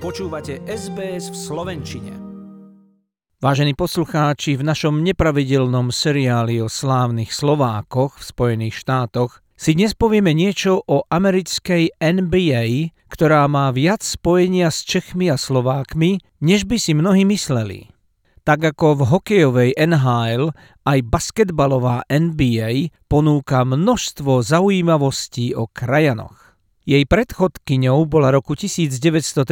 Počúvate SBS v Slovenčine. Vážení poslucháči, v našom nepravidelnom seriáli o slávnych Slovákoch v Spojených štátoch si dnes povieme niečo o americkej NBA, ktorá má viac spojenia s Čechmi a Slovákmi, než by si mnohí mysleli. Tak ako v hokejovej NHL, aj basketbalová NBA ponúka množstvo zaujímavostí o krajanoch. Jej predchodkyňou bola roku 1937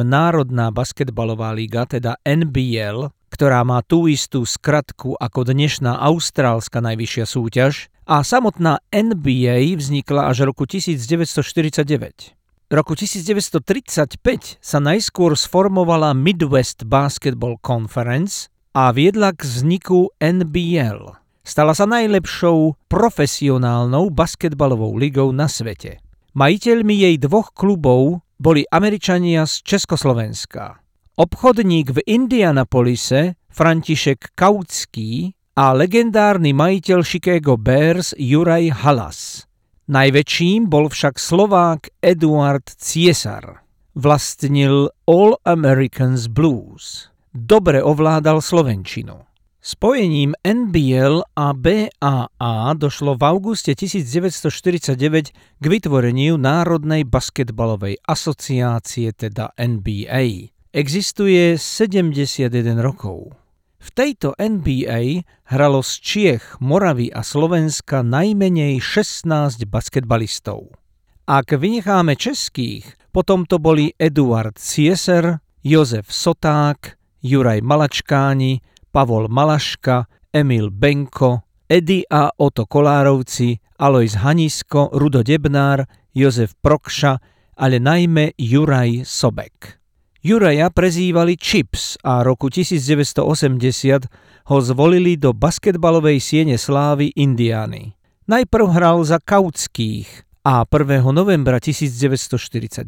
Národná basketbalová liga, teda NBL, ktorá má tú istú skratku ako dnešná austrálska najvyššia súťaž a samotná NBA vznikla až roku 1949. V roku 1935 sa najskôr sformovala Midwest Basketball Conference a viedla k vzniku NBL. Stala sa najlepšou profesionálnou basketbalovou ligou na svete. Majiteľmi jej dvoch klubov boli Američania z Československa. Obchodník v Indianapolise František Kautský a legendárny majiteľ Chicago Bears Juraj Halas. Najväčším bol však Slovák Eduard Ciesar. Vlastnil All Americans Blues. Dobre ovládal slovenčinu. Spojením NBL a BAA došlo v auguste 1949 k vytvoreniu Národnej basketbalovej asociácie, teda NBA. Existuje 71 rokov. V tejto NBA hralo z Čiech, Moravy a Slovenska najmenej 16 basketbalistov. Ak vynecháme českých, potom to boli Eduard Cieser, Jozef Soták, Juraj Malačkáni, Pavol Malaška, Emil Benko, Edy a Oto Kolárovci, Alois Hanisko, Rudo Debnár, Jozef Prokša, ale najmä Juraj Sobek. Juraja prezývali Chips a roku 1980 ho zvolili do basketbalovej siene slávy Indiány. Najprv hral za Kautských a 1. novembra 1949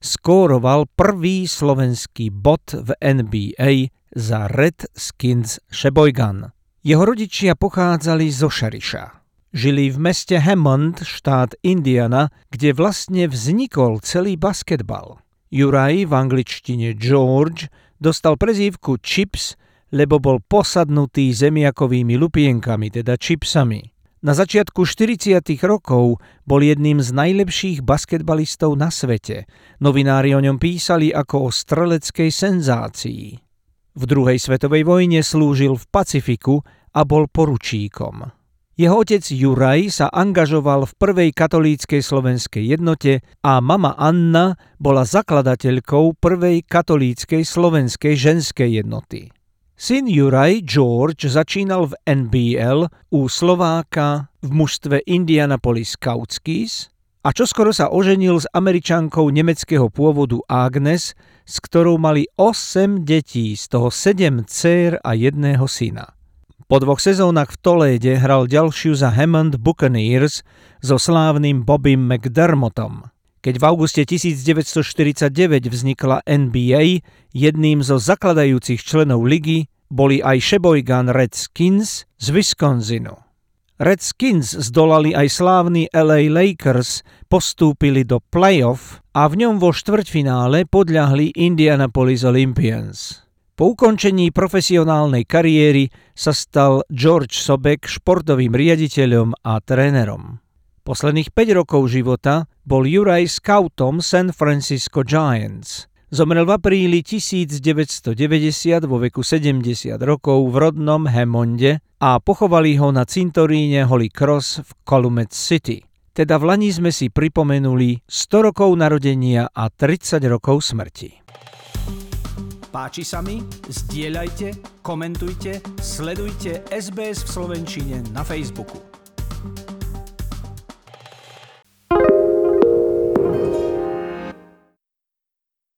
skóroval prvý slovenský bod v NBA za Red Skins Sheboygan. Jeho rodičia pochádzali zo Šariša. Žili v meste Hammond, štát Indiana, kde vlastne vznikol celý basketbal. Juraj v angličtine George dostal prezývku Chips, lebo bol posadnutý zemiakovými lupienkami, teda čipsami. Na začiatku 40. rokov bol jedným z najlepších basketbalistov na svete. Novinári o ňom písali ako o streleckej senzácii. V druhej svetovej vojne slúžil v Pacifiku a bol poručíkom. Jeho otec Juraj sa angažoval v prvej katolíckej slovenskej jednote a mama Anna bola zakladateľkou prvej katolíckej slovenskej ženskej jednoty. Syn Juraj George začínal v NBL u Slováka v mužstve Indianapolis Kautskis a čoskoro sa oženil s američankou nemeckého pôvodu Agnes, s ktorou mali 8 detí, z toho 7 dcér a jedného syna. Po dvoch sezónach v Toléde hral ďalšiu za Hammond Buccaneers so slávnym Bobbym McDermottom. Keď v auguste 1949 vznikla NBA, jedným zo zakladajúcich členov ligy boli aj Sheboygan Redskins z Wisconsinu. Redskins zdolali aj slávny LA Lakers, postúpili do playoff a v ňom vo štvrťfinále podľahli Indianapolis Olympians. Po ukončení profesionálnej kariéry sa stal George Sobek športovým riaditeľom a trénerom. Posledných 5 rokov života bol Juraj scoutom San Francisco Giants – Zomrel v apríli 1990 vo veku 70 rokov v rodnom Hemonde a pochovali ho na cintoríne Holy Cross v Calumet City. Teda v Lani sme si pripomenuli 100 rokov narodenia a 30 rokov smrti. Páči sa mi? Zdieľajte, komentujte, sledujte SBS v Slovenčine na Facebooku.